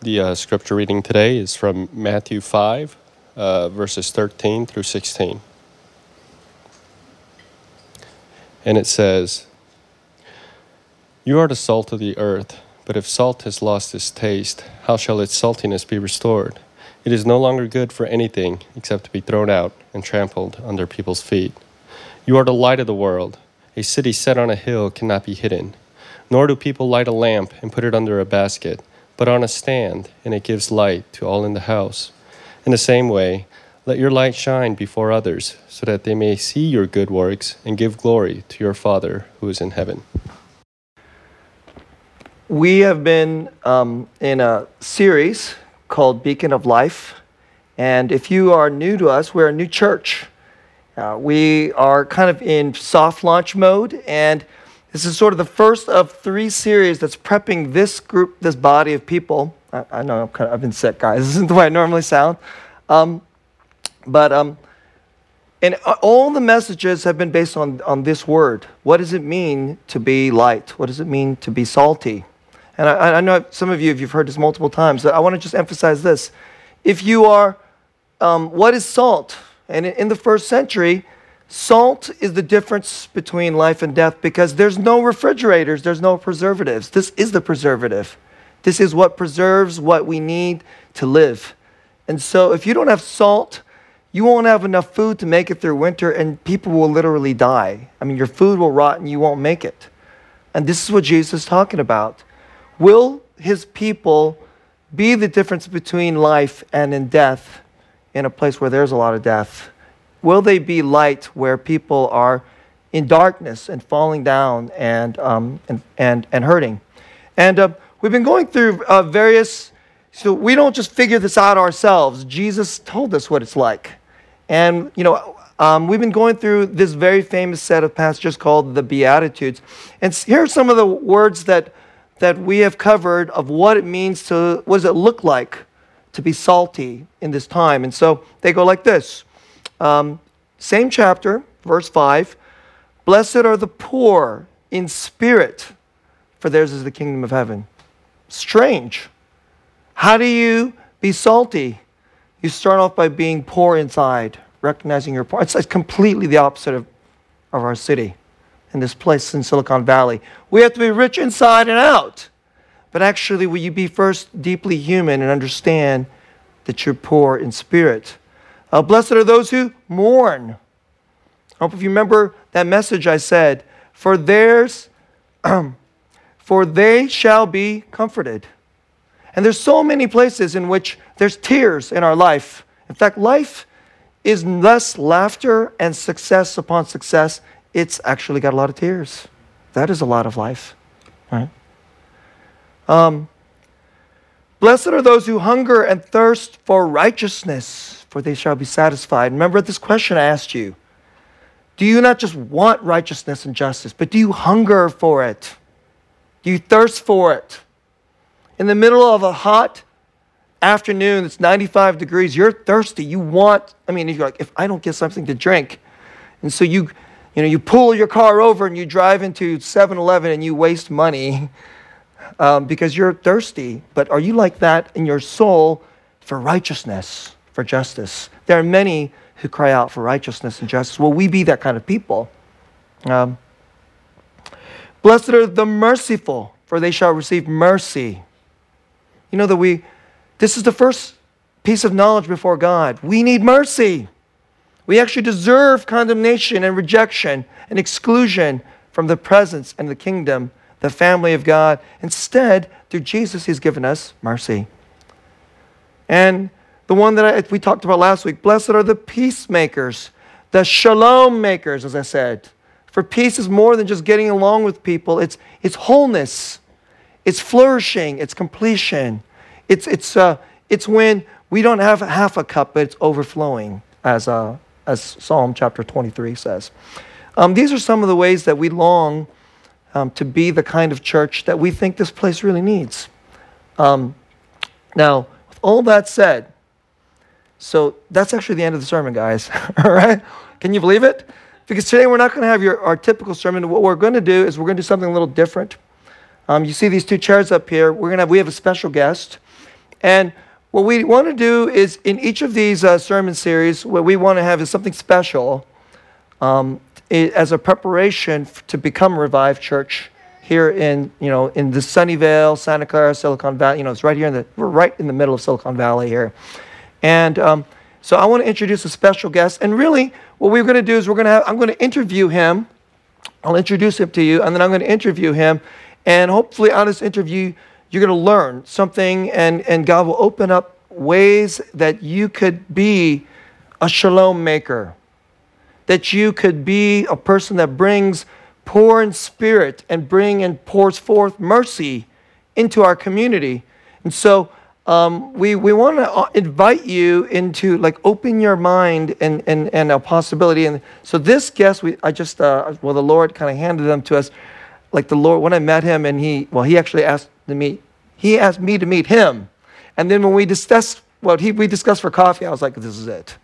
The uh, scripture reading today is from Matthew 5, uh, verses 13 through 16. And it says, You are the salt of the earth, but if salt has lost its taste, how shall its saltiness be restored? It is no longer good for anything except to be thrown out and trampled under people's feet. You are the light of the world. A city set on a hill cannot be hidden. Nor do people light a lamp and put it under a basket but on a stand, and it gives light to all in the house. In the same way, let your light shine before others, so that they may see your good works and give glory to your Father who is in heaven. We have been um, in a series called Beacon of Life. And if you are new to us, we're a new church. Uh, we are kind of in soft launch mode, and this is sort of the first of three series that's prepping this group, this body of people. I, I know I'm kind of, I've been sick, guys. This isn't the way I normally sound. Um, but um, and all the messages have been based on, on this word. What does it mean to be light? What does it mean to be salty? And I, I know some of you, if you've heard this multiple times, but I want to just emphasize this. If you are, um, what is salt? And in the first century, Salt is the difference between life and death because there's no refrigerators, there's no preservatives. This is the preservative. This is what preserves what we need to live. And so if you don't have salt, you won't have enough food to make it through winter, and people will literally die. I mean, your food will rot and you won't make it. And this is what Jesus is talking about. Will his people be the difference between life and in death in a place where there's a lot of death? Will they be light where people are in darkness and falling down and, um, and, and, and hurting? And uh, we've been going through uh, various, so we don't just figure this out ourselves. Jesus told us what it's like. And, you know, um, we've been going through this very famous set of passages called the Beatitudes. And here are some of the words that, that we have covered of what it means to, what does it look like to be salty in this time. And so they go like this um, same chapter, verse 5. Blessed are the poor in spirit, for theirs is the kingdom of heaven. Strange. How do you be salty? You start off by being poor inside, recognizing you're poor. It's, it's completely the opposite of, of our city in this place in Silicon Valley. We have to be rich inside and out. But actually, will you be first deeply human and understand that you're poor in spirit? Uh, blessed are those who mourn. I hope if you remember that message I said, for theirs, for they shall be comforted. And there's so many places in which there's tears in our life. In fact, life is less laughter and success upon success. It's actually got a lot of tears. That is a lot of life, right? Um, Blessed are those who hunger and thirst for righteousness for they shall be satisfied. Remember this question I asked you Do you not just want righteousness and justice, but do you hunger for it? Do you thirst for it? In the middle of a hot afternoon, it's 95 degrees, you're thirsty. You want, I mean, you're like, if I don't get something to drink, and so you, you know, you pull your car over and you drive into 7 Eleven and you waste money um, because you're thirsty. But are you like that in your soul for righteousness? for justice. There are many who cry out for righteousness and justice. Will we be that kind of people? Um, Blessed are the merciful, for they shall receive mercy. You know that we, this is the first piece of knowledge before God. We need mercy. We actually deserve condemnation and rejection and exclusion from the presence and the kingdom, the family of God. Instead, through Jesus, He's given us mercy. And the one that I, we talked about last week. Blessed are the peacemakers, the shalom makers, as I said. For peace is more than just getting along with people, it's, it's wholeness, it's flourishing, it's completion. It's, it's, uh, it's when we don't have half a cup, but it's overflowing, as, uh, as Psalm chapter 23 says. Um, these are some of the ways that we long um, to be the kind of church that we think this place really needs. Um, now, with all that said, so that's actually the end of the sermon, guys. All right? Can you believe it? Because today we're not going to have your, our typical sermon. What we're going to do is we're going to do something a little different. Um, you see these two chairs up here. We're going to have, we have a special guest. And what we want to do is in each of these uh, sermon series, what we want to have is something special um, as a preparation to become a revived church here in you know in the Sunnyvale, Santa Clara, Silicon Valley. You know, it's right here in the we're right in the middle of Silicon Valley here, and um, so I want to introduce a special guest. And really, what we're going to do is we're going to have I'm going to interview him. I'll introduce him to you, and then I'm going to interview him. And hopefully, on this interview, you're going to learn something, and, and God will open up ways that you could be a shalom maker, that you could be a person that brings poor in spirit and bring and pours forth mercy into our community. And so um, we, we want to invite you into like open your mind and, and, and a possibility. And so this guest, we, I just, uh, well, the Lord kind of handed them to us. Like the Lord, when I met him and he, well, he actually asked to meet, he asked me to meet him. And then when we discussed, well, he, we discussed for coffee, I was like, this is it.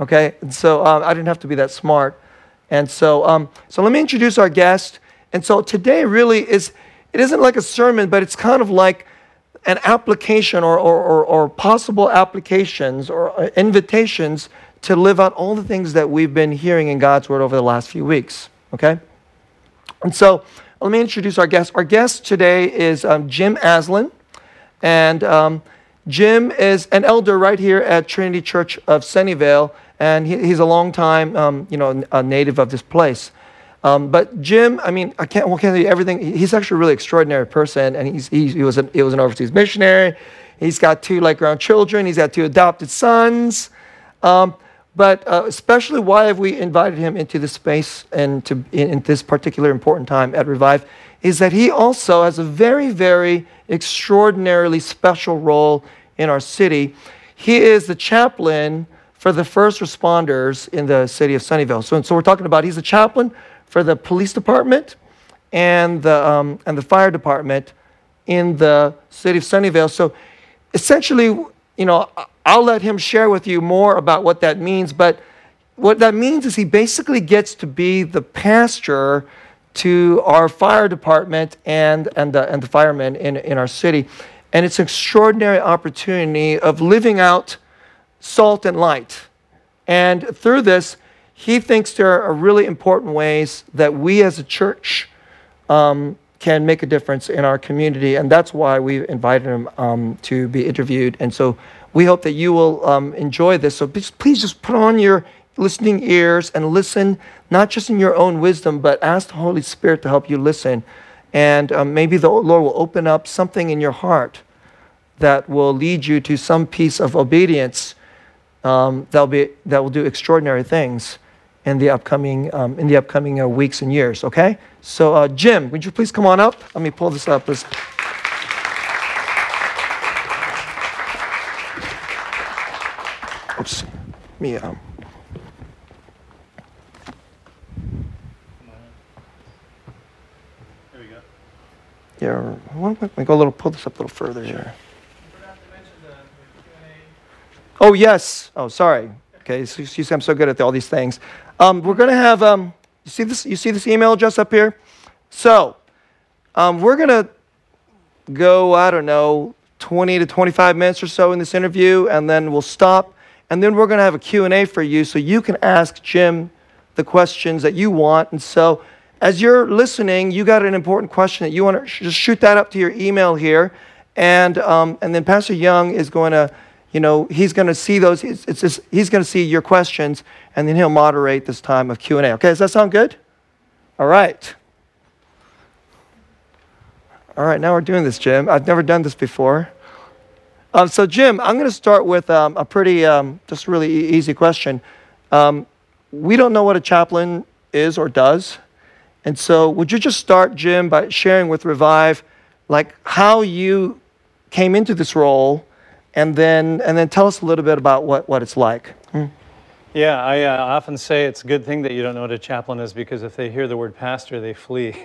Okay? And so um, I didn't have to be that smart. And so, um, so let me introduce our guest. And so today really is, it isn't like a sermon, but it's kind of like an application or, or, or, or possible applications or uh, invitations to live out all the things that we've been hearing in God's Word over the last few weeks. Okay? And so let me introduce our guest. Our guest today is um, Jim Aslan. And um, Jim is an elder right here at Trinity Church of Sunnyvale, and he, he's a long time, um, you know, a native of this place. Um, but Jim, I mean, I can't, well, can't tell you everything. He's actually a really extraordinary person, and he's, he's, he, was an, he was an overseas missionary. He's got two like grown children. He's got two adopted sons. Um, but uh, especially why have we invited him into this space and to in, in this particular important time at Revive is that he also has a very, very extraordinarily special role in our city. He is the chaplain for the first responders in the city of Sunnyvale. So, so we're talking about he's the chaplain for the police department and the, um, and the fire department in the city of Sunnyvale. So essentially, you know, I'll let him share with you more about what that means. But what that means is he basically gets to be the pastor to our fire department and, and, the, and the firemen in, in our city. And it's an extraordinary opportunity of living out salt and light. And through this, he thinks there are really important ways that we as a church um, can make a difference in our community. And that's why we've invited him um, to be interviewed. And so we hope that you will um, enjoy this. So please, please just put on your listening ears and listen, not just in your own wisdom, but ask the Holy Spirit to help you listen. And um, maybe the Lord will open up something in your heart that will lead you to some piece of obedience um, that'll be, that will do extraordinary things in the upcoming, um, in the upcoming uh, weeks and years, okay? So, uh, Jim, would you please come on up? Let me pull this up. Let's- Oops. Me, um, There we go. Yeah, why don't we go a little, pull this up a little further here. Oh, yes. Oh, sorry. Okay, so you see, I'm so good at all these things. Um, we're going to have, um, you see this, you see this email address up here? So, um, we're going to go, I don't know, 20 to 25 minutes or so in this interview, and then we'll stop. And then we're going to have a Q&A for you so you can ask Jim the questions that you want. And so as you're listening, you got an important question that you want to just shoot that up to your email here. And, um, and then Pastor Young is going to, you know, he's going to see those, it's, it's just, he's going to see your questions, and then he'll moderate this time of Q&A. Okay, does that sound good? All right. All right, now we're doing this, Jim. I've never done this before. Um, so, Jim, I'm going to start with um, a pretty, um, just really e- easy question. Um, we don't know what a chaplain is or does. And so, would you just start, Jim, by sharing with Revive, like how you came into this role, and then and then tell us a little bit about what, what it's like. Hmm. Yeah, I uh, often say it's a good thing that you don't know what a chaplain is because if they hear the word pastor, they flee.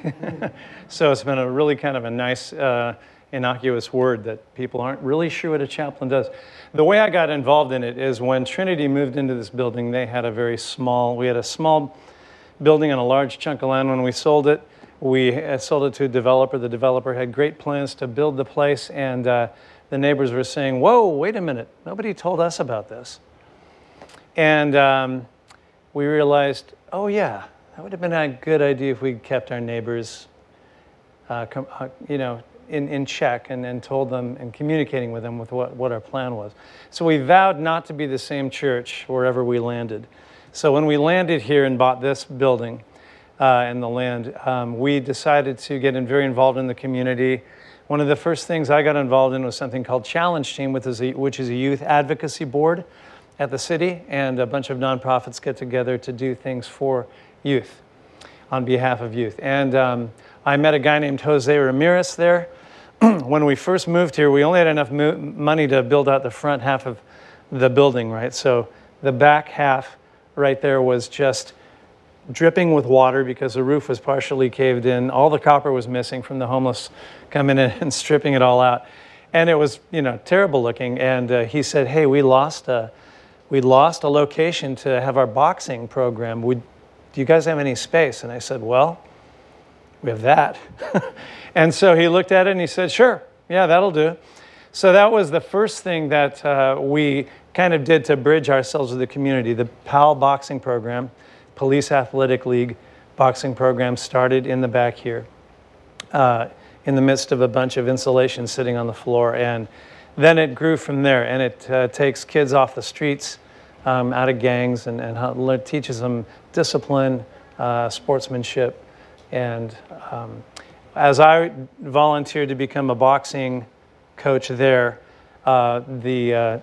so it's been a really kind of a nice, uh, innocuous word that people aren't really sure what a chaplain does. The way I got involved in it is when Trinity moved into this building, they had a very small, we had a small building on a large chunk of land when we sold it. We uh, sold it to a developer. The developer had great plans to build the place, and uh, the neighbors were saying, Whoa, wait a minute, nobody told us about this. And um, we realized, oh, yeah, that would have been a good idea if we kept our neighbors, uh, uh, you know, in, in check and, and told them and communicating with them with what, what our plan was. So we vowed not to be the same church wherever we landed. So when we landed here and bought this building uh, and the land, um, we decided to get in very involved in the community. One of the first things I got involved in was something called Challenge Team, which is a, which is a youth advocacy board at the city, and a bunch of nonprofits get together to do things for youth on behalf of youth. And um, I met a guy named Jose Ramirez there. when we first moved here, we only had enough mo- money to build out the front half of the building, right? So the back half right there was just dripping with water because the roof was partially caved in. All the copper was missing from the homeless coming in and stripping it all out. And it was, you know, terrible looking. And uh, he said, hey, we lost a, we lost a location to have our boxing program. Do you guys have any space? And I said, well, we have that. and so he looked at it and he said, sure, yeah, that'll do. So that was the first thing that uh, we kind of did to bridge ourselves with the community. The PAL boxing program, Police Athletic League boxing program, started in the back here, uh, in the midst of a bunch of insulation sitting on the floor. And then it grew from there, and it uh, takes kids off the streets, um, out of gangs, and, and teaches them discipline, uh, sportsmanship. And um, as I volunteered to become a boxing coach there, uh, the uh,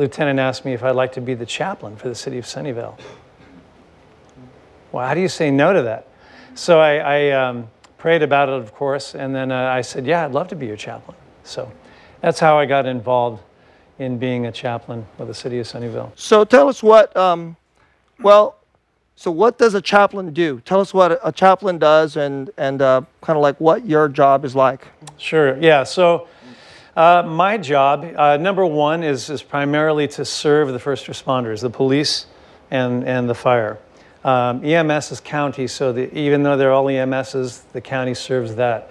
lieutenant asked me if I'd like to be the chaplain for the city of Sunnyvale. Well, how do you say no to that? So I, I um, prayed about it, of course, and then uh, I said, Yeah, I'd love to be your chaplain. So that's how I got involved in being a chaplain with the city of Sunnyvale. So tell us what, um, well, so what does a chaplain do? Tell us what a chaplain does and, and uh, kind of like what your job is like. Sure, yeah. So uh, my job, uh, number one, is, is primarily to serve the first responders, the police and, and the fire. Um, EMS is county, so the, even though they're all EMSs, the county serves that.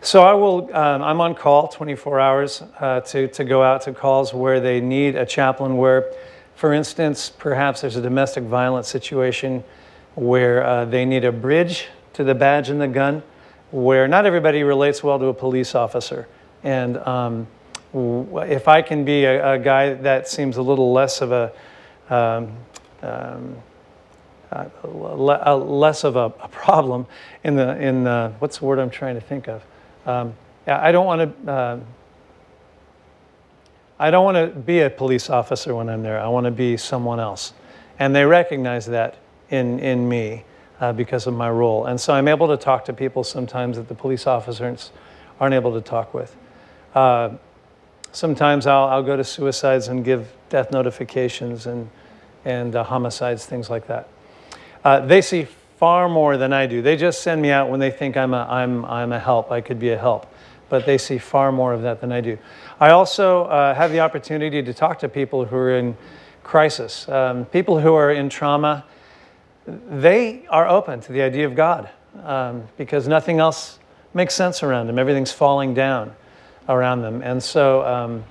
So I will, um, I'm on call 24 hours uh, to, to go out to calls where they need a chaplain where, for instance, perhaps there's a domestic violence situation where uh, they need a bridge to the badge and the gun, where not everybody relates well to a police officer. And um, if I can be a, a, guy that seems a little less of a, um, um, uh, a less of a, a, problem in the in the, what's the word I'm trying to think of? Um, I don't want to. Uh, I don't want to be a police officer when I'm there. I want to be someone else, and they recognize that in in me uh, because of my role. And so I'm able to talk to people sometimes that the police officers aren't able to talk with. Uh, sometimes I'll, I'll, go to suicides and give death notifications and, and uh, homicides, things like that. Uh, they see far more than I do. They just send me out when they think I'm a, I'm, I'm a help, I could be a help. But they see far more of that than I do. I also uh, have the opportunity to talk to people who are in crisis, um, people who are in trauma. They are open to the idea of God um, because nothing else makes sense around them. Everything's falling down around them. And so, um,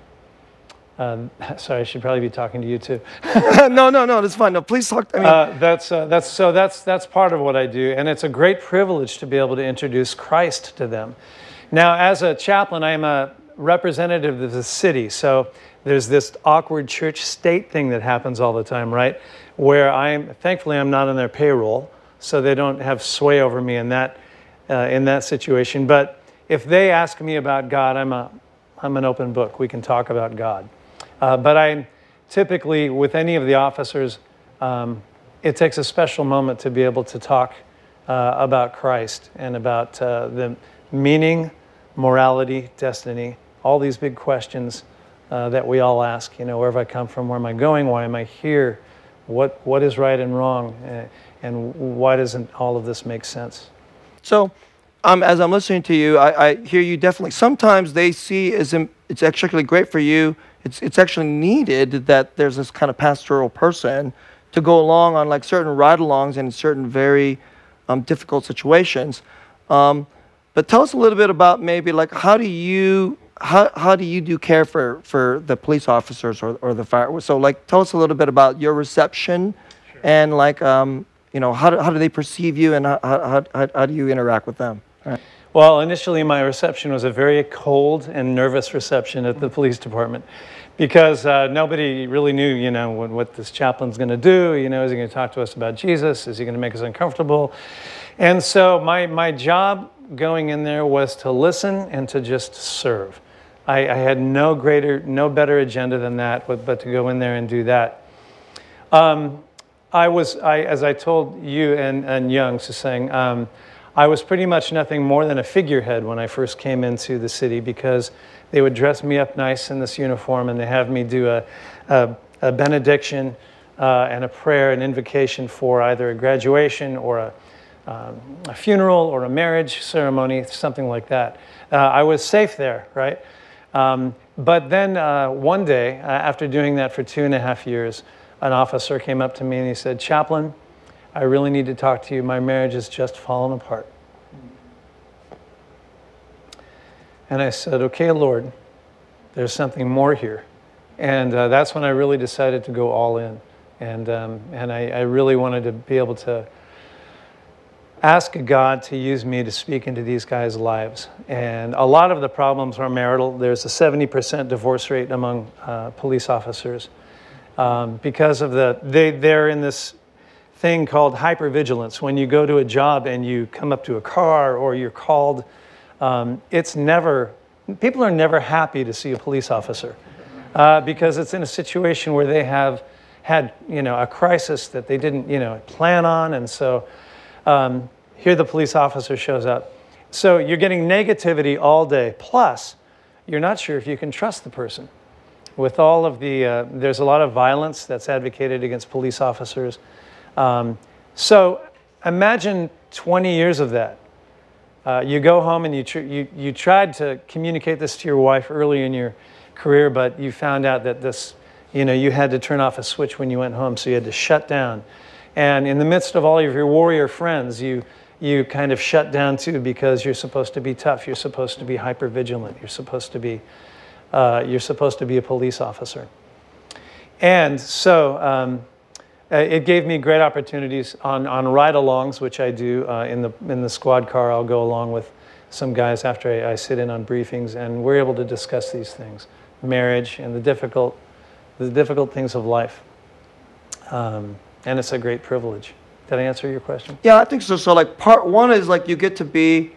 uh, sorry, I should probably be talking to you too. no, no, no, that's fine. No, please talk. I mean, uh, that's uh, that's so that's that's part of what I do, and it's a great privilege to be able to introduce Christ to them. Now, as a chaplain, I am a representative of the city, so there's this awkward church state thing that happens all the time, right? Where I'm thankfully I'm not on their payroll, so they don't have sway over me in that uh, in that situation, but if they ask me about God, I'm, a, I'm an open book. We can talk about God. Uh, but I typically, with any of the officers, um, it takes a special moment to be able to talk uh, about Christ and about uh, the meaning, morality, destiny, all these big questions uh, that we all ask. You know, where have I come from? Where am I going? Why am I here? What, what is right and wrong? And why doesn't all of this make sense? So, um, as I'm listening to you, I, I, hear you definitely. Sometimes they see as it's actually great for you. It's it's actually needed that there's this kind of pastoral person to go along on like certain ride-alongs in certain very um, difficult situations. Um, but tell us a little bit about maybe like how do you how, how do you do care for, for the police officers or, or the fire? So like, tell us a little bit about your reception and like, um, you know, how do, how do they perceive you and how, how, how, how do you interact with them? Well, initially, my reception was a very cold and nervous reception at the police department because uh, nobody really knew, you know, what, what this chaplain's going to do. You know, is he going to talk to us about Jesus? Is he going to make us uncomfortable? And so my, my job going in there was to listen and to just serve. I, I had no greater, no better agenda than that, but, but to go in there and do that. Um, I was, I, as I told you and, and Young, to saying, um, I was pretty much nothing more than a figurehead when I first came into the city because they would dress me up nice in this uniform and they have me do a, a, a benediction uh, and a prayer, an invocation for either a graduation or a, um, a funeral or a marriage ceremony, something like that. Uh, I was safe there, right? Um, but then uh, one day, uh, after doing that for two and a half years, an officer came up to me and he said, Chaplain, I really need to talk to you. My marriage has just fallen apart. And I said, Okay, Lord, there's something more here. And uh, that's when I really decided to go all in. And, um, and I, I really wanted to be able to ask God to use me to speak into these guys' lives. And a lot of the problems are marital. There's a 70% divorce rate among uh, police officers um, because of the, they, they're in this thing called hypervigilance. When you go to a job and you come up to a car or you're called, um, it's never, people are never happy to see a police officer uh, because it's in a situation where they have had, you know, a crisis that they didn't, you know, plan on. And so um, here the police officer shows up. So you're getting negativity all day. Plus, you're not sure if you can trust the person. With all of the, uh, there's a lot of violence that's advocated against police officers. Um, so imagine 20 years of that. Uh, you go home and you, tr- you, you tried to communicate this to your wife early in your career, but you found out that this, you know, you had to turn off a switch when you went home, so you had to shut down. And in the midst of all of your warrior friends, you, you kind of shut down too because you're supposed to be tough. You're supposed to be hyper vigilant. You're supposed to be, uh, you're supposed to be a police officer. And so um, it gave me great opportunities on, on ride-alongs, which I do uh, in, the, in the squad car. I'll go along with some guys after I, I sit in on briefings, and we're able to discuss these things, marriage and the difficult, the difficult things of life. Um, and it's a great privilege. Did I answer your question? Yeah, I think so. So, like, part one is like you get to be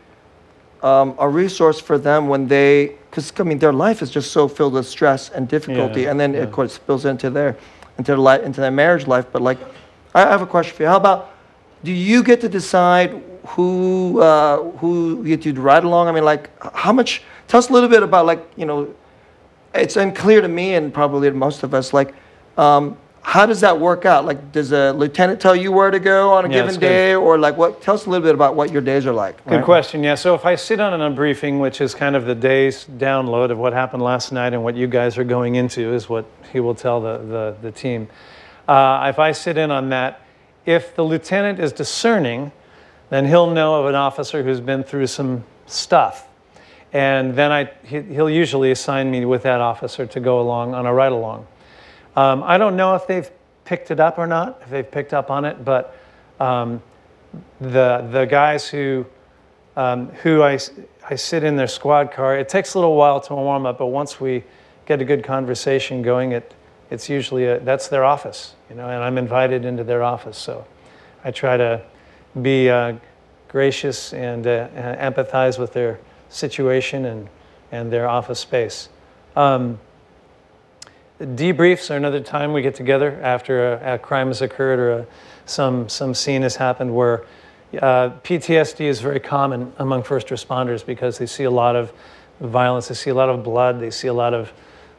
um, a resource for them when they, because I mean, their life is just so filled with stress and difficulty, Yeah, and then yeah. of course spills into their, into their into their marriage life. But like, I have a question for you. How about, do you get to decide who uh, who you get to ride along? I mean, like, how much? Tell us a little bit about like, you know, it's unclear to me and probably to most of us. Like, um, how does that work out? Like, does a lieutenant tell you where to go on a Yeah, given day, or like what? Tell us a little bit about what your days are like. Good right? question. Yeah. So if I sit on an briefing, which is kind of the day's download of what happened last night and what you guys are going into, is what he will tell the, the, the team. Uh, if I sit in on that, if the lieutenant is discerning, then he'll know of an officer who's been through some stuff. And then I, he, he'll usually assign me with that officer to go along on a ride along. Um, I don't know if they've picked it up or not, if they've picked up on it, but um, the, the guys who, um, who I, I sit in their squad car, it takes a little while to warm up, but once we get a good conversation going, it, it's usually, a, that's their office, you know, and I'm invited into their office. So I try to be uh, gracious and uh, empathize with their situation and, and their office space. Um, debriefs are another time we get together after a, a crime has occurred or a, some, some scene has happened where uh, PTSD is very common among first responders because they see a lot of violence, they see a lot of blood, they see a lot of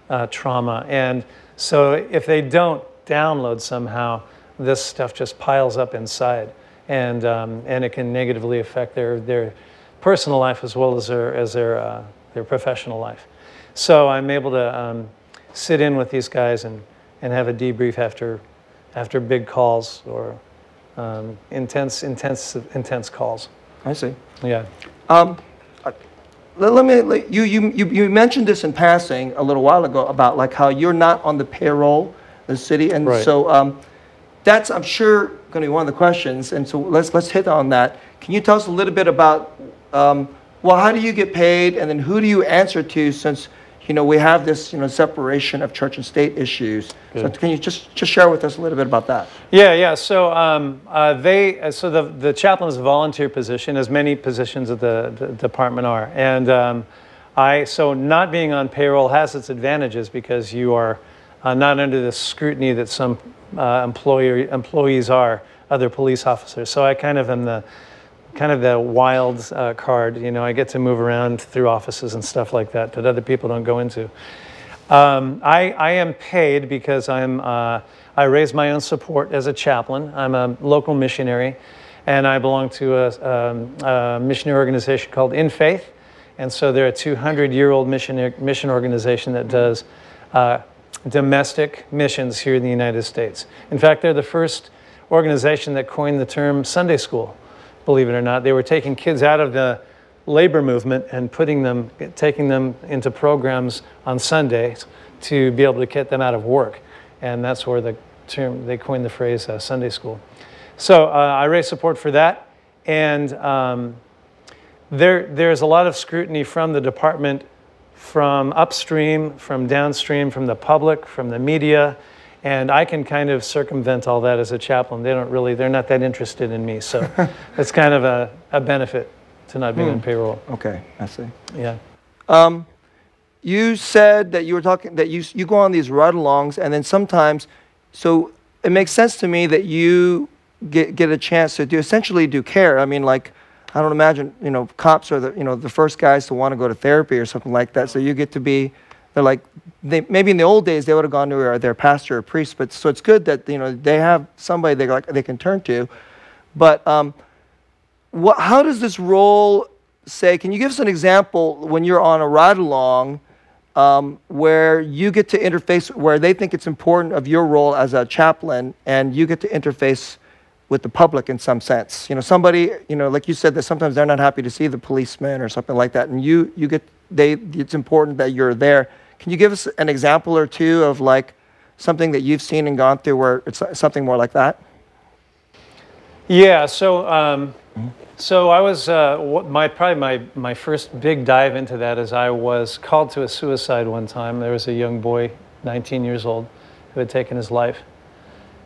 uh, trauma. And so if they don't download somehow, this stuff just piles up inside and, um, and it can negatively affect their, their personal life as well as their, as their, uh, their professional life. So I'm able to um, sit in with these guys and, and have a debrief after, after big calls or um, intense, intense, intense calls. I see. Yeah. Um, let, let me, let- you, you, you you mentioned this in passing a little while ago about like how you're not on the payroll of the city. And Right. so um, that's, I'm sure, going to be one of the questions. And so let's, let's hit on that. Can you tell us a little bit about, um, well, how do you get paid? And then who do you answer to since, you know, we have this, you know, separation of church and state issues? So can you just, just share with us a little bit about that? Yeah, yeah. So um, uh, they, uh, so the, the chaplain is a volunteer position, as many positions at the, the department are. And um, I, so not being on payroll has its advantages because you are uh, not under the scrutiny that some uh, employer, employees are, other police officers. So I kind of am the, kind of the wild uh, card. You know, I get to move around through offices and stuff like that that other people don't go into. Um, I, I am paid because I'm, uh, I raise my own support as a chaplain. I'm a local missionary, and I belong to a, um, a missionary organization called InFaith. And so they're a 200 year old mission, mission organization that does uh, domestic missions here in the United States. In fact, they're the first organization that coined the term Sunday school, believe it or not. They were taking kids out of the labor movement and putting them, taking them into programs on Sundays to be able to get them out of work. And that's where the term, they coined the phrase uh, Sunday school. So uh, I raise support for that. And um, there, there's a lot of scrutiny from the department, from upstream, from downstream, from the public, from the media. And I can kind of circumvent all that as a chaplain. They don't really, they're not that interested in me. So it's kind of a, a benefit to not being on payroll. Okay, I see. Yeah. Um, you said that you were talking that you you go on these ride-alongs, and then sometimes, so it makes sense to me that you get get a chance to do essentially do care. I mean, like I don't imagine you know cops are the you know the first guys to want to go to therapy or something like that. So you get to be they're like they maybe in the old days they would have gone to their, pastor or priest, but so it's good that you know they have somebody they like they can turn to, but um, what, how does this role say? Can you give us an example when you're on a ride along um, where you get to interface, where they think it's important of your role as a chaplain, and you get to interface with the public in some sense? You know, somebody, you know, like you said, that sometimes they're not happy to see the policeman or something like that, and you, you get, they, it's important that you're there. Can you give us an example or two of like something that you've seen and gone through where it's something more like that? Yeah, so um, so I was uh, my probably my my first big dive into that is I was called to a suicide one time. There was a young boy, 19 years old, who had taken his life,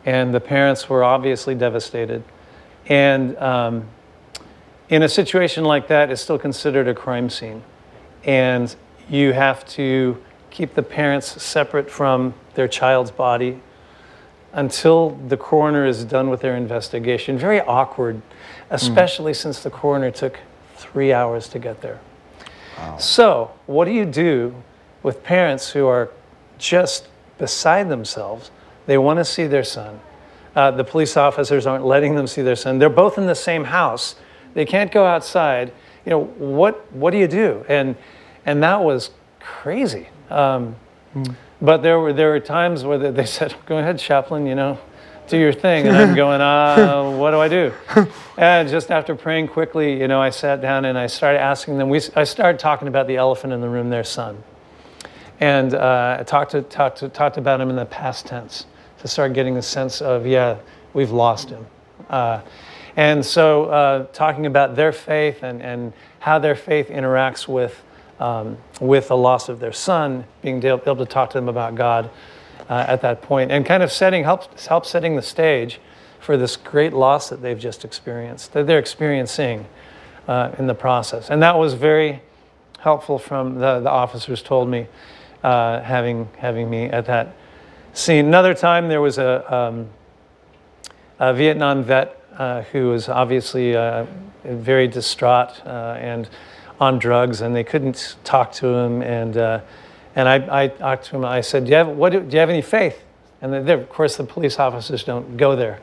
and the parents were obviously devastated. And um, in a situation like that, it's still considered a crime scene, and you have to keep the parents separate from their child's body until the coroner is done with their investigation. Very awkward, especially since the coroner took three hours to get there. So, what do you do with parents who are just beside themselves? They want to see their son. Uh, the police officers aren't letting them see their son. They're both in the same house. They can't go outside. You know what? What do you do? And and that was crazy. Um, but there were there were times where they- said, "Go ahead, chaplain. You know, do your thing." And I'm going, "Uh, what do I do?" And just after praying quickly, you know, I sat down and I started asking them. We I started talking about the elephant in the room, their son, and uh, I talked to, talked to, talked about him in the past tense to start getting the sense of yeah, we've lost him. Uh, and so, uh, talking about their faith and, and how their faith interacts with, um, with the loss of their son, being able to talk to them about God uh, at that point, and kind of setting, help, help setting the stage for this great loss that they've just experienced, that they're experiencing uh, in the process. And that was very helpful from the, the officers told me, uh, having, having me at that scene. Another time there was a, um, a Vietnam vet uh, who was obviously uh, very distraught uh, and on drugs, and they couldn't talk to him. And, uh, and I, I talked to him. I said, do you, have, what, do you have any faith? And of course, the police officers don't go there.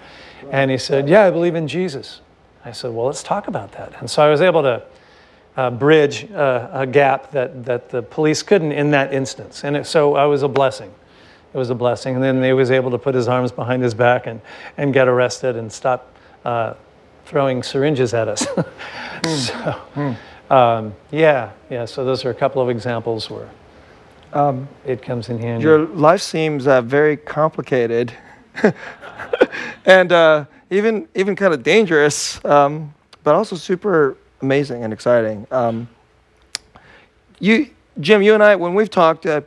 And he said, Yeah, I believe in Jesus. I said, Well, let's talk about that. And so I was able to uh, bridge uh, a gap that, that the police couldn't in that instance. And it, so I was a blessing. It was a blessing. And then he was able to put his arms behind his back and, and get arrested and stop uh, throwing syringes at us. so, Um, yeah, yeah. So those are a couple of examples where Um, it comes in handy. your life seems uh, very complicated and uh, even even kind of dangerous, um, but also super amazing and exciting. Um, you, Jim, you and I, when we've talked, uh,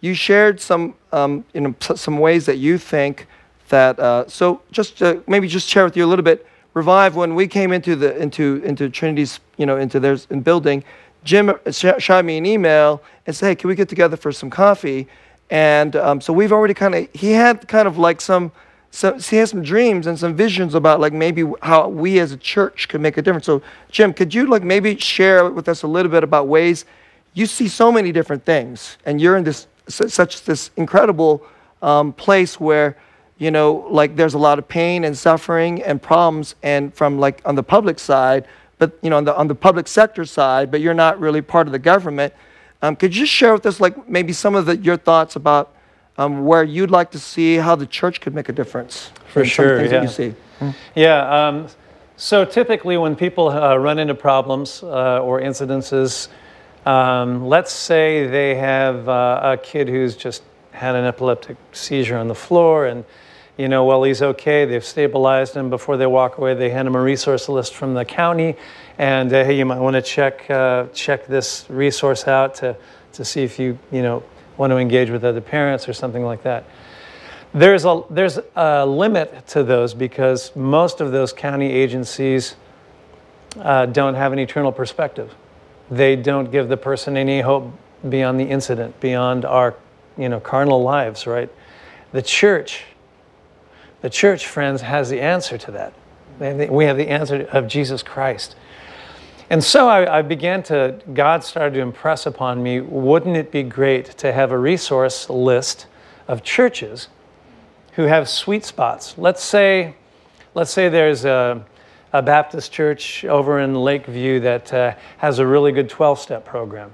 you shared some um, you know some ways that you think that. Uh, so just to maybe just share with you a little bit. Revive when we came into the into into Trinity's you know into their building. Jim shot me an email and said, "Hey, can we get together for some coffee?" And um, so we've already kind of he had kind of like some, some he has some dreams and some visions about like maybe how we as a church could make a difference. So Jim, could you like maybe share with us a little bit about ways you see so many different things, and you're in this such this incredible um, place where you know like there's a lot of pain and suffering and problems, and from like on the public side, but you know on the on the public sector side, but you're not really part of the government. Um, could you just share with us like maybe some of the, your thoughts about um, where you'd like to see how the church could make a difference For sure, yeah. you see? Yeah. Um, so typically, when people uh, run into problems uh, or incidences, um, let's say they have uh, a kid who's just had an epileptic seizure on the floor, and you know, well, he's okay. They've stabilized him. Before they walk away, they hand him a resource list from the county, and uh, hey, you might want to check uh, check this resource out to to see if you you know want to engage with other parents or something like that. There's a, there's a limit to those because most of those county agencies uh, don't have an eternal perspective. They don't give the person any hope beyond the incident, beyond our you know, carnal lives, right? The church, the church, friends, has the answer to that. We have the answer of Jesus Christ. And so I, I began to, God started to impress upon me, wouldn't it be great to have a resource list of churches who have sweet spots? Let's say, let's say there's a, a Baptist church over in Lakeview that uh, has a really good 12 step program.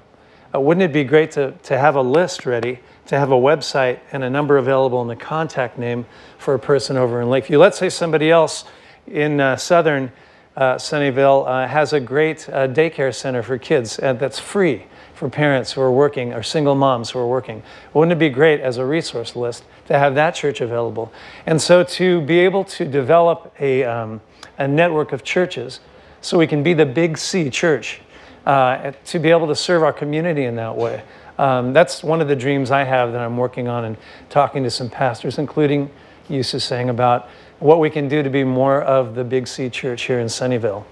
Uh, wouldn't it be great to, to have a list ready, to have a website and a number available and a contact name for a person over in Lakeview? Let's say somebody else in uh, southern uh, Sunnyvale uh, has a great uh, daycare center for kids that's free for parents who are working or single moms who are working. Wouldn't it be great as a resource list to have that church available? And so to be able to develop a, um, a network of churches so we can be the big C church, uh, to be able to serve our community in that way. Um, that's one of the dreams I have that I'm working on and talking to some pastors, including Yusuf saying about what we can do to be more of the Big C church here in Sunnyvale.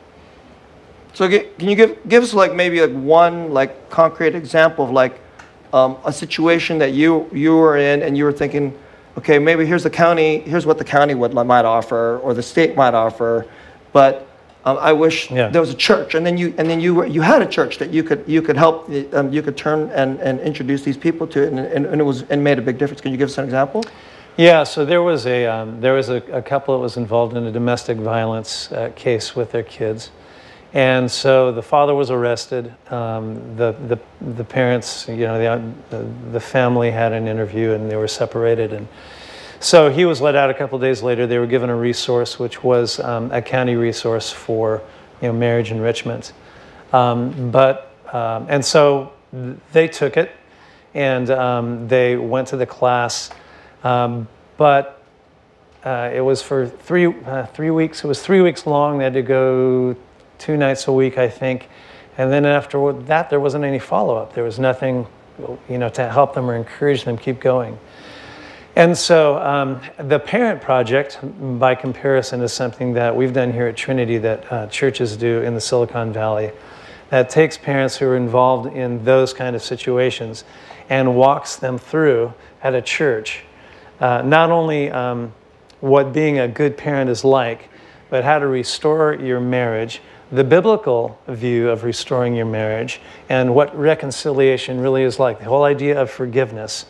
So can you give, give us like maybe like one like concrete example of like um, a situation that you you were in and you were thinking, okay, maybe here's the county, here's what the county would might offer or the state might offer, but um, I wish Yeah. there was a church, and then you and then you were, you had a church that you could you could help um, you could turn and, and introduce these people to it, and, and, and it was and made a big difference. Can you give us an example? Yeah, so there was a um, there was a, a couple that was involved in a domestic violence uh, case with their kids, and so the father was arrested. Um, the, the the parents, you know, the, the the family had an interview and they were separated, and so he was let out a couple days later. They were given a resource, which was um, a county resource for you know marriage enrichment, um, but um, and so they took it, and um, they went to the class. Um, but uh, it was for three, uh, three weeks. It was three weeks long. They had to go two nights a week, I think. And then after that, there wasn't any follow up. There was nothing, you know, to help them or encourage them keep going. And so um, the Parent Project, by comparison, is something that we've done here at Trinity that uh, churches do in the Silicon Valley that takes parents who are involved in those kind of situations and walks them through at a church. Uh, not only um, what being a good parent is like, but how to restore your marriage, the biblical view of restoring your marriage, and what reconciliation really is like, the whole idea of forgiveness,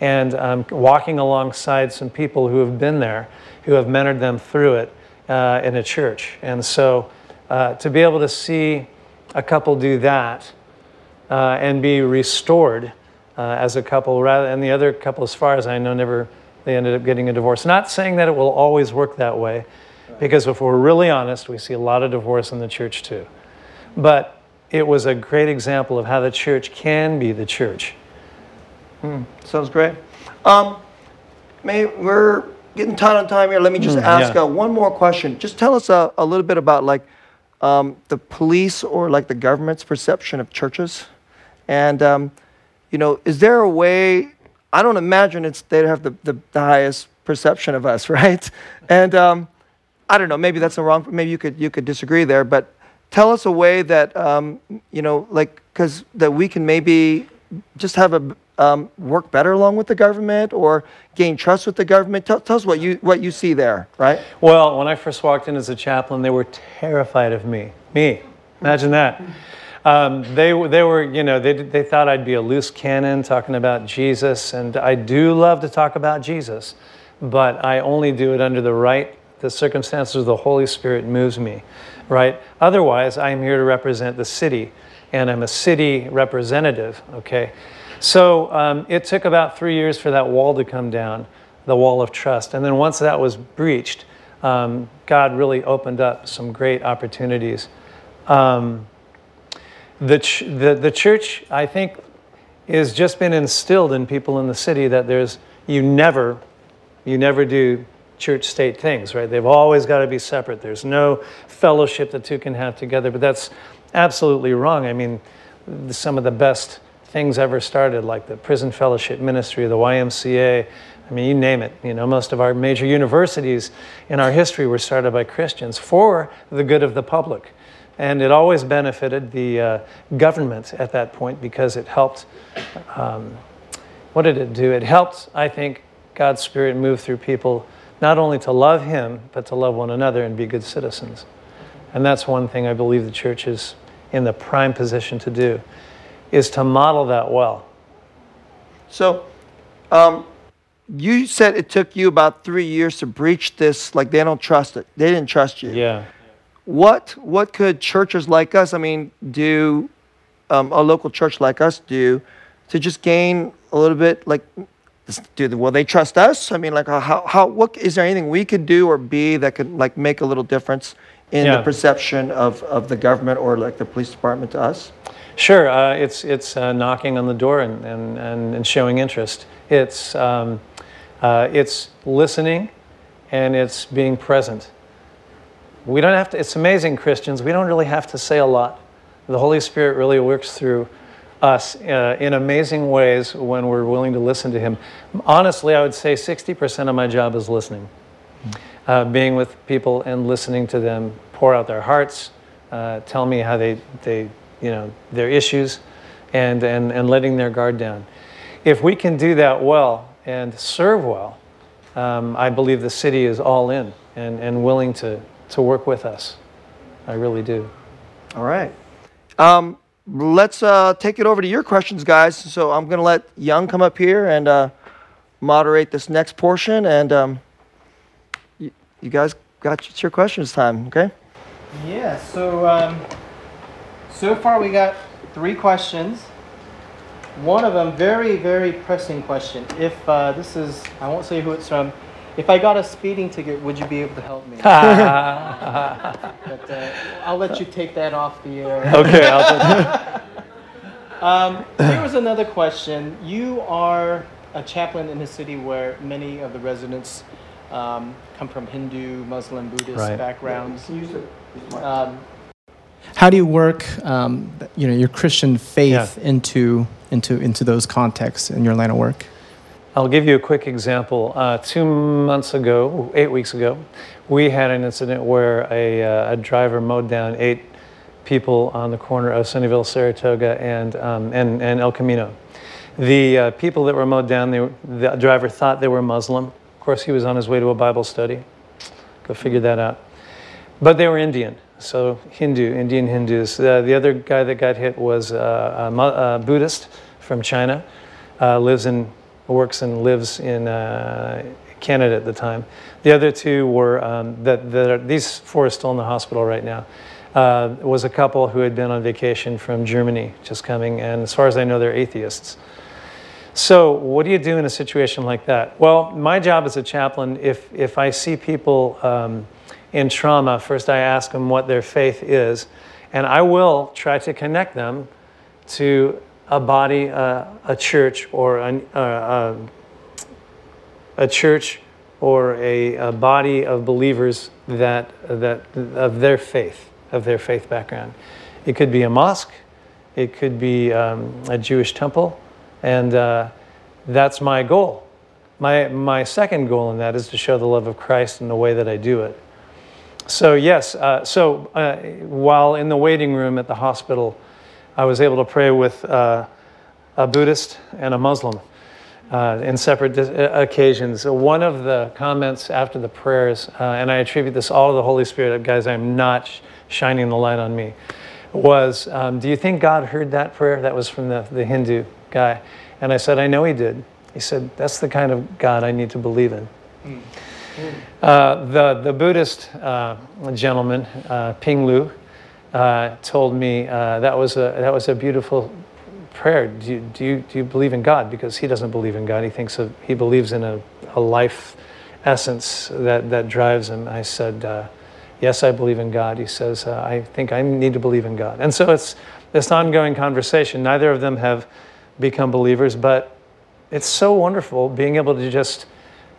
and um, walking alongside some people who have been there, who have mentored them through it uh, in a church. And so uh, to be able to see a couple do that uh, and be restored uh, as a couple, rather, and the other couple, as far as I know, never they ended up getting a divorce. Not saying that it will always work that way, because if we're really honest, we see a lot of divorce in the church too. But it was a great example of how the church can be the church. Sounds great. Um, may, we're getting tight on time here. Let me just ask yeah. uh, one more question. Just tell us a, a little bit about like um, the police or like the government's perception of churches, and um, you know, is there a way? I don't imagine it's they have the, the, the highest perception of us, right? And um, I don't know. Maybe that's a wrong. Maybe you could you could disagree there, but tell us a way that um, you know, like, because that we can maybe just have a um, work better along with the government or gain trust with the government. Tell, tell us what you what you see there, right? Well, when I first walked in as a chaplain, they were terrified of me. Me, imagine that. Um, they, they were, you know, they, they thought I'd be a loose cannon talking about Jesus, and I do love to talk about Jesus, but I only do it under the right, the circumstances of the Holy Spirit moves me, right? Otherwise, I'm here to represent the city, and I'm a city representative, okay? So um, it took about three years for that wall to come down, the wall of trust. And then once that was breached, um, God really opened up some great opportunities. Um, the, ch- the, the church, I think, has just been instilled in people in the city that there's, you never, you never do church state things, right? They've always got to be separate. There's no fellowship the two can have together, but that's absolutely wrong. I mean, some of the best things ever started, like the prison fellowship ministry, the YMCA. I mean, you name it. You know, most of our major universities in our history were started by Christians for the good of the public. And it always benefited the uh, government at that point because it helped. Um, what did it do? It helped, I think, God's Spirit move through people not only to love Him, but to love one another and be good citizens. And that's one thing I believe the church is in the prime position to do, is to model that well. So, um, you said it took you about three years to breach this. Like they don't trust it. They didn't trust you. Yeah. What what could churches like us, I mean, do um, a local church like us do to just gain a little bit like do will they trust us? I mean, like how how what is there anything we could do or be that could like make a little difference in Yeah. the perception of, of the government or like the police department to us? Sure, uh, it's it's uh, knocking on the door and, and, and, and showing interest. It's um, uh, it's listening, and it's being present. We don't have to. It's amazing, Christians. We don't really have to say a lot. The Holy Spirit really works through us uh, in amazing ways when we're willing to listen to Him. Honestly, I would say 60% of my job is listening uh, being with people and listening to them pour out their hearts, uh, tell me how they, they, you know, their issues, and, and, and letting their guard down. If we can do that well and serve well, um, I believe the city is all in and, and willing to, to work with us. I really do. All right. Um, let's uh, take it over to your questions, guys. So I'm going to let Young come up here and uh, moderate this next portion. And um, you, you guys got it's your questions time, okay? Yeah, so um, so far we got three questions. One of them, very, very pressing question. If uh, this is, I won't say who it's from. If I got a speeding ticket, would you be able to help me? but uh, I'll let you take that off the air. Okay, I'll Um, here was another question. You are a chaplain in a city where many of the residents um, come from Hindu, Muslim, Buddhist Right. backgrounds. Um, How do you work, um, you know, your Christian faith into into into those contexts in your line of work? I'll give you a quick example. Uh, two months ago, eight weeks ago, we had an incident where a, uh, a driver mowed down eight people on the corner of Sunnyvale, Saratoga, and, um, and, and El Camino. The uh, people that were mowed down, they, the driver thought they were Muslim. Of course, he was on his way to a Bible study. Go figure that out. But they were Indian, so Hindu, Indian Hindus. Uh, the other guy that got hit was uh, a, a Buddhist from China, uh, lives in, works and lives in uh, Canada at the time. The other two were um, that, these four are still in the hospital right now. Uh, was a couple who had been on vacation from Germany, just coming, and as far as I know, they're atheists. So, what do you do in a situation like that? Well, my job as a chaplain, if, if I see people um, in trauma, first I ask them what their faith is, And I will try to connect them to a body, uh, a church, or an, uh, uh, a church or a, a, body of believers that, that of their faith, of their faith background. It could be a mosque, it could be um, a Jewish temple, and uh, that's my goal. My, my second goal in that is to show the love of Christ in the way that I do it. So, yes, uh, so uh, while in the waiting room at the hospital, I was able to pray with uh, a Buddhist and a Muslim uh, in separate uh, occasions. One of the comments after the prayers, uh, and I attribute this all to the Holy Spirit, guys, I'm not sh- shining the light on me, was um, Do you think God heard that prayer? That was from the, the Hindu guy. And I said, I know he did. He said, That's the kind of God I need to believe in. Mm. Uh, the, the Buddhist uh, gentleman, uh, Ping Lu, uh, told me uh, that, was a, that was a beautiful prayer. Do you, do, you, do you believe in God? Because he doesn't believe in God. He thinks of, he believes in a, a life essence that, that drives him. I said, Yes, I believe in God. He says, I think I need to believe in God. And so it's this ongoing conversation. Neither of them have become believers, but it's so wonderful being able to just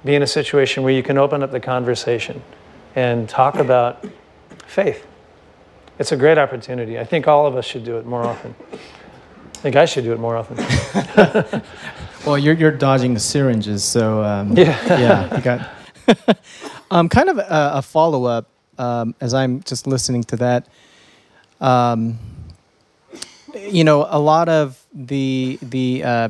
be in a situation where you can open up the conversation and talk about faith. It's a great opportunity. I think all of us should do it more often. I think I should do it more often. well, you're, you're dodging the syringes, so um, yeah, yeah, you got. um, kind of a, a follow up um, as I'm just listening to that. Um, you know, a lot of the the uh,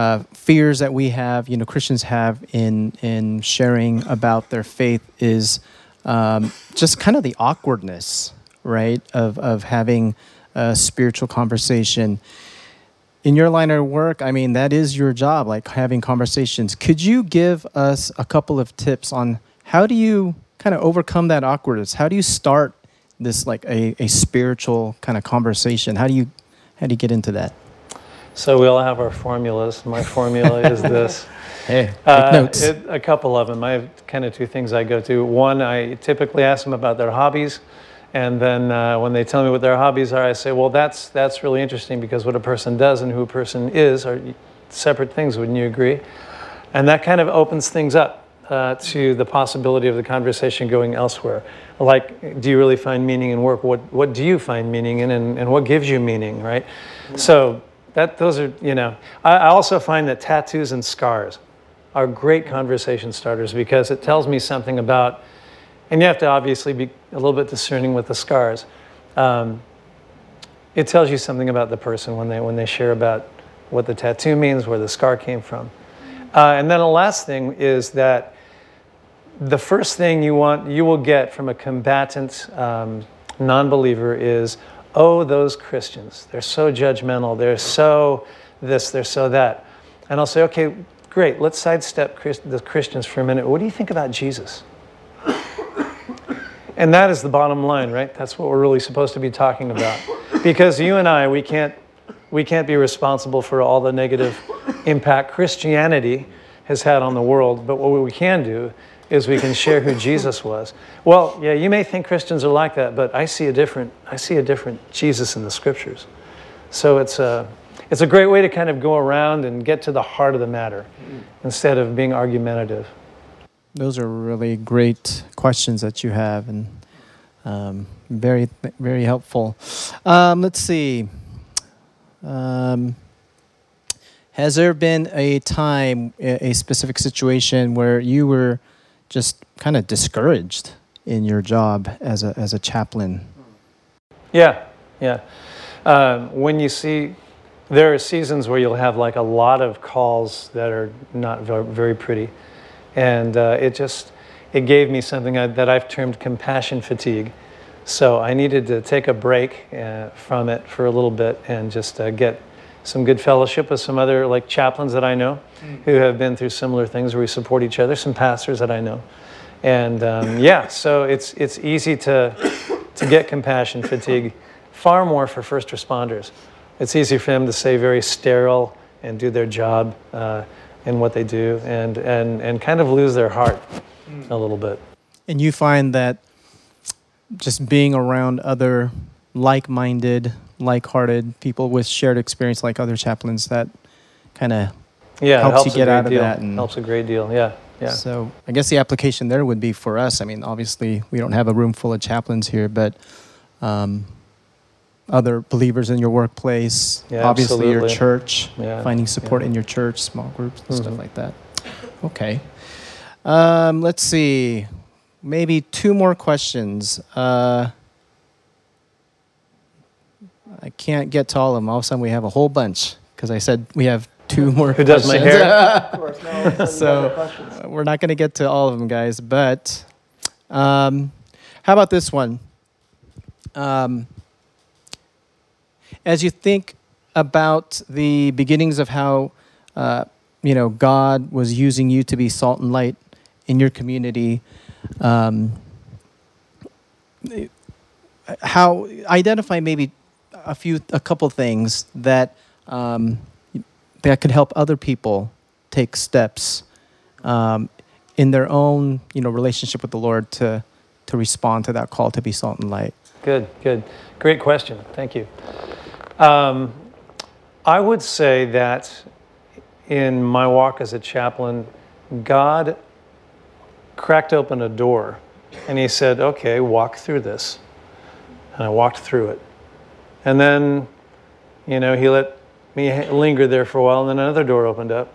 uh, fears that we have, you know, Christians have in in sharing about their faith is um, just kind of the awkwardness, right, of of having a spiritual conversation. In your line of work, I mean, that is your job, like having conversations. Could you give us a couple of tips on how do you kind of overcome that awkwardness? How do you start this like a, a spiritual kind of conversation? How do you how do you get into that? So we all have our formulas. My formula is this. Hey, uh, notes. It, a couple of them. I have kind of two things I go to. One, I typically ask them about their hobbies. And then uh, when they tell me what their hobbies are, I say, well, that's, that's really interesting because what a person does and who a person is are separate things, wouldn't you agree? And that kind of opens things up uh, to the possibility of the conversation going elsewhere. Like, do you really find meaning in work? What, what do you find meaning in and, and what gives you meaning, right? Mm-hmm. So that, those are, you know, I, I also find that tattoos and scars are great conversation starters because it tells me something about, and you have to obviously be a little bit discerning with the scars. Um, it tells you something about the person when they, when they share about what the tattoo means, where the scar came from. Uh, and then the last thing is that the first thing you want, you will get from a combatant um, non-believer is, oh, those Christians, they're so judgmental, they're so this, they're so that. And I'll say, okay, great, let's sidestep Christ- the Christians for a minute. What do you think about Jesus? and that is the bottom line, right? That's what we're really supposed to be talking about. Because you and I, we can't, we can't be responsible for all the negative impact Christianity has had on the world, but what we can do is we can share who Jesus was. Well, yeah, you may think Christians are like that, but I see a different, I see a different Jesus in the scriptures. So it's a, it's a great way to kind of go around and get to the heart of the matter instead of being argumentative. Those are really great questions that you have, and um, very, very helpful. Um, let's see. Um, has there been a time, a specific situation where you were just kind of discouraged in your job as a, as a chaplain? Yeah, yeah. Um, when you see, there are seasons where you'll have like a lot of calls that are not very pretty. And uh, it just, it gave me something that I've termed compassion fatigue. So I needed to take a break uh, from it for a little bit and just uh, get some good fellowship with some other like chaplains that I know mm. who have been through similar things where we support each other, some pastors that I know. And um, yeah, so it's, it's easy to, to get compassion fatigue, far more for first responders. It's easy for them to say very sterile and do their job uh, in what they do and, and, and kind of lose their heart mm. a little bit. And you find that just being around other like-minded, like-hearted people with shared experience, like other chaplains, that kind of Yeah, it helps you get out of deal. that and- helps a great deal. Yeah, yeah. So I guess the application there would be for us. I mean, obviously we don't have a room full of chaplains here, but um, other believers in your workplace, Yeah, obviously your church, Yeah, finding support yeah. in your church, small groups, and stuff like that. Okay. Um, let's see. Maybe two more questions. Uh, I can't get to all of them. All of a sudden, we have a whole bunch because I said we have two more. Who does my hair? Of course, no. So- Uh, we're not going to get to all of them, guys. But um, how about this one? Um, as you think about the beginnings of how uh, you know God was using you to be salt and light in your community, um, how identify maybe a few, a couple things that um, that could help other people take steps um, in their own you know relationship with the Lord to to respond to that call to be salt and light. Good, good. Great question. Thank you. Um, I would say that in my walk as a chaplain, God cracked open a door and He said, Okay, walk through this. And I walked through it. And then, you know, He let me linger there for a while, and then another door opened up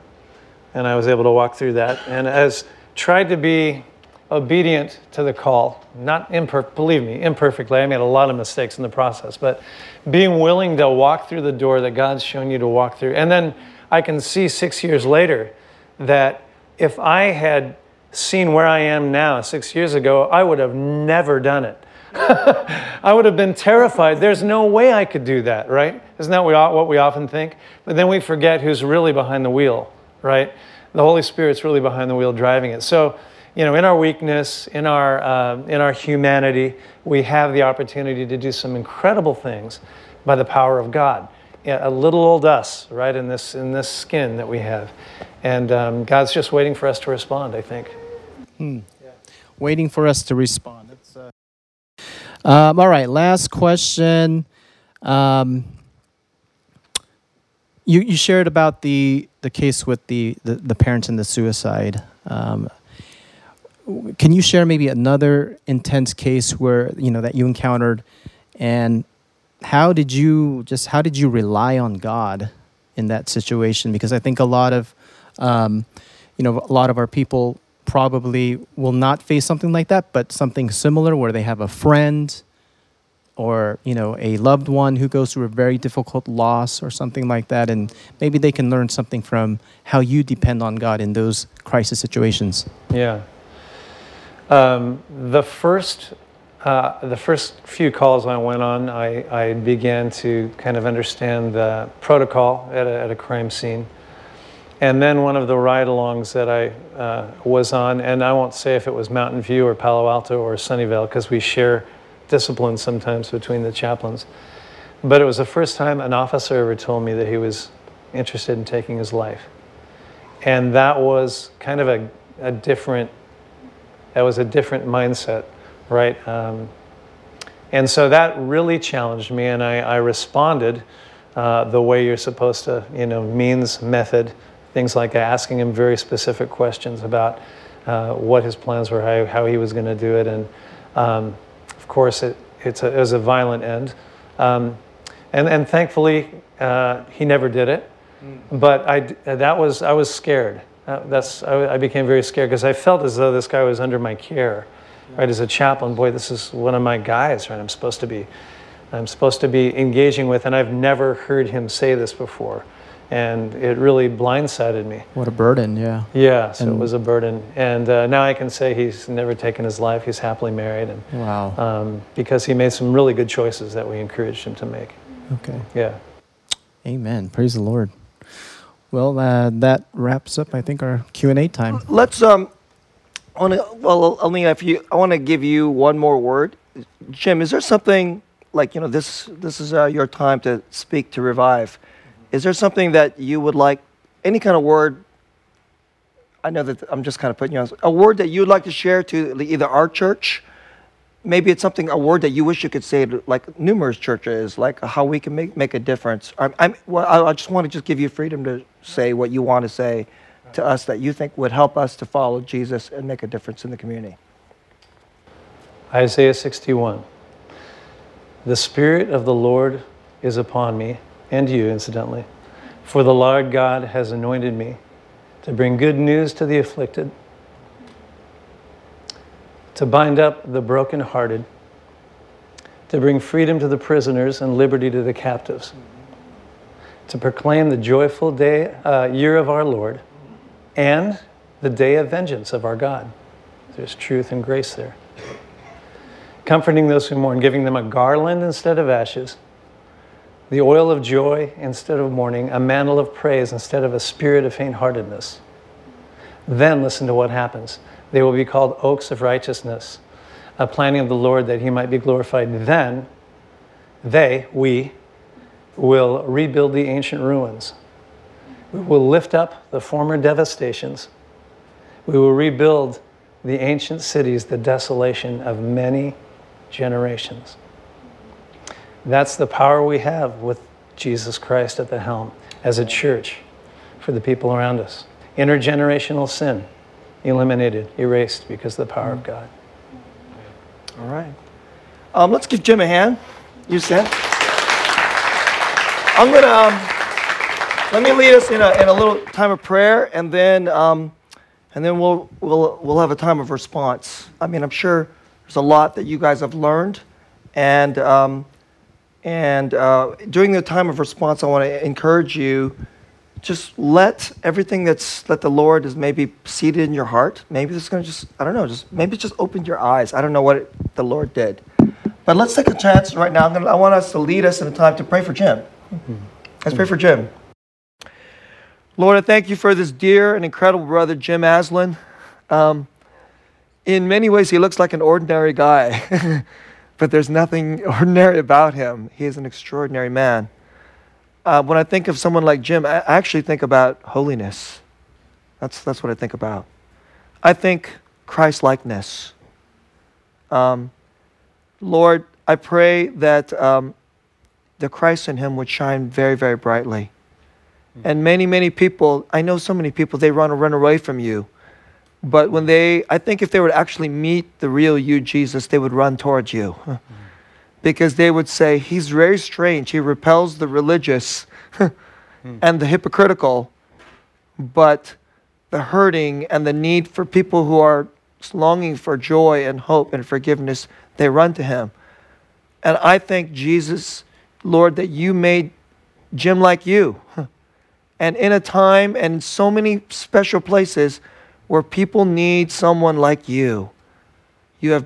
and I was able to walk through that. And as tried to be obedient to the call, not imperfect, believe me, imperfectly. I made a lot of mistakes in the process, but being willing to walk through the door that God's shown you to walk through. And then I can see six years later that if I had seen where I am now six years ago, I would have never done it. I would have been terrified. There's no way I could do that, right? Isn't that what we often think? But then we forget who's really behind the wheel, right? The Holy Spirit's really behind the wheel driving it. So, you know, in our weakness, in our, uh, in our humanity, we have the opportunity to do some incredible things by the power of God. Yeah, a little old us, right, in this, in this skin that we have. And um, God's just waiting for us to respond, I think. Waiting for us to respond. Uh... um, all right, last question. Um, you you shared about the the case with the the, the parents and the suicide. Um, can you share maybe another intense case where you know that you encountered, and how did you just how did you rely on God in that situation? Because I think a lot of um, you know a lot of our people probably will not face something like that, but something similar where they have a friend or you know a loved one who goes through a very difficult loss or something like that, and maybe they can learn something from how you depend on God in those crisis situations. Yeah. Um, the first, uh, the first few calls I went on, I, I began to kind of understand the protocol at a, at a crime scene. And then one of the ride-alongs that I uh, was on, and I won't say if it was Mountain View or Palo Alto or Sunnyvale, because we share disciplines sometimes between the chaplains. But it was the first time an officer ever told me that he was interested in taking his life. And that was kind of a, a different, that was a different mindset, right? Um, and so that really challenged me, and I, I responded uh, the way you're supposed to, you know, means, method, things like asking him very specific questions about uh, what his plans were, how, how he was going to do it, and um, of course, it, it's a, it was a violent end. Um, and, and thankfully, uh, he never did it. But I, that was, I was scared. Uh, that's, I, I became very scared because I felt as though this guy was under my care, right? As a chaplain, boy, this is one of my guys, right? I'm supposed to be, I'm supposed to be engaging with, and I've never heard him say this before, and it really blindsided me. What a burden, yeah. Yeah, so it was a burden, and uh, now I can say he's never taken his life. He's happily married, and Wow. um, because he made some really good choices that we encouraged him to make. Okay. Yeah. Amen. Praise the Lord. Well, uh, that wraps up, I think, our Q and A time. Let's um, I want to well, only if you, I want to give you one more word, Jim. Is there something like you know this? This is uh, your time to speak to revive. Is there something that you would like? Any kind of word? I know that I'm just kind of putting you on a word that you'd like to share to either our church, maybe it's something a word that you wish you could say to, like numerous churches, like how we can make make a difference. I'm, I'm well, I, I just want to just give you freedom to say what you want to say to us that you think would help us to follow Jesus and make a difference in the community. Isaiah 61. The Spirit of the Lord is upon me, and you, incidentally, for the Lord God has anointed me to bring good news to the afflicted, to bind up the brokenhearted, to bring freedom to the prisoners and liberty to the captives, to proclaim the joyful day, uh, year of our Lord, and the day of vengeance of our God. There's truth and grace there. Comforting those who mourn, giving them a garland instead of ashes, the oil of joy instead of mourning, a mantle of praise instead of a spirit of faint heartedness. Then listen to what happens. They will be called oaks of righteousness, a planting of the Lord that he might be glorified. Then they, we, will rebuild the ancient ruins. We will lift up the former devastations. We will rebuild the ancient cities, the desolation of many generations. That's the power we have with Jesus Christ at the helm as a church for the people around us. Intergenerational sin eliminated, erased because of the power of God. All right. Um, let's give Jim a hand. You stand. I'm going to um, let me lead us in a, in a little time of prayer, and then um, and then we'll we'll we'll have a time of response. I mean, I'm sure there's a lot that you guys have learned, and um, and uh, during the time of response, I want to encourage you. Just let everything that's that the Lord is maybe seated in your heart. Maybe it's going to just I don't know. Just maybe just open your eyes. I don't know what it, the Lord did, but let's take a chance right now. Gonna, I want us to lead us in a time to pray for Jim. Let's pray for Jim. Lord, I thank you for this dear and incredible brother, Jim Aslan. Um, in many ways, he looks like an ordinary guy, but there's nothing ordinary about him. He is an extraordinary man. Uh, when I think of someone like Jim, I actually think about holiness. That's, that's what I think about. I think Christ likeness. Um, Lord, I pray that um, the Christ in him would shine very, very brightly. And many, many people, I know so many people, they run run away from you. But when they, I think if they would actually meet the real you, Jesus, they would run towards you. Because they would say, He's very strange. He repels the religious hmm. and the hypocritical, but the hurting and the need for people who are longing for joy and hope and forgiveness, they run to Him. And I thank Jesus, Lord, that you made Jim like you. And in a time and in so many special places where people need someone like you, you have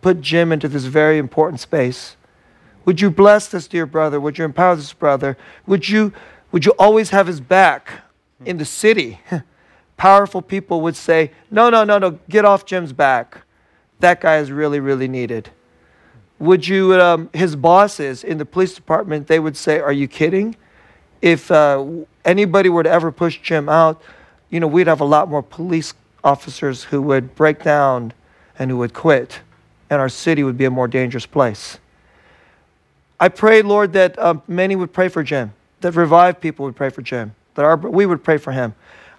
put Jim into this very important space. Would you bless this dear brother? Would you empower this brother? Would you, would you always have his back in the city? Powerful people would say, No, no, no, no, get off Jim's back. That guy is really, really needed. Would you, um, his bosses in the police department, they would say, Are you kidding? If uh, anybody were to ever push Jim out, you know, we'd have a lot more police officers who would break down and who would quit, and our city would be a more dangerous place. I pray, Lord, that um, many would pray for Jim, that revived people would pray for Jim, that our, we would pray for him.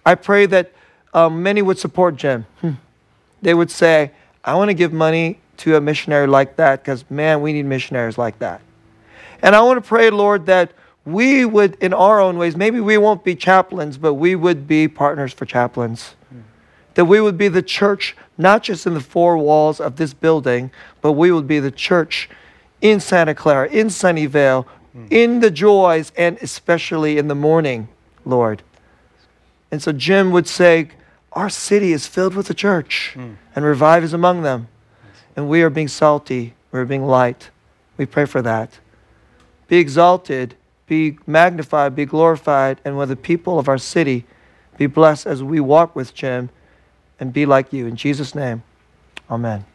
I pray that um, many would support Jim. They would say, I want to give money to a missionary like that because, man, we need missionaries like that. And I want to pray, Lord, that we would, in our own ways, maybe we won't be chaplains, but we would be partners for chaplains. Hmm. That we would be the church, not just in the four walls of this building, but we would be the church in Santa Clara, in Sunnyvale, hmm. in the joys, and especially in the mourning, Lord. And so Jim would say, Our city is filled with the church, hmm. and revive is among them. And we are being salty, we're being light. We pray for that. Be exalted be magnified, be glorified, and with the people of our city be blessed as we walk with Jim and be like you. In Jesus' name, amen.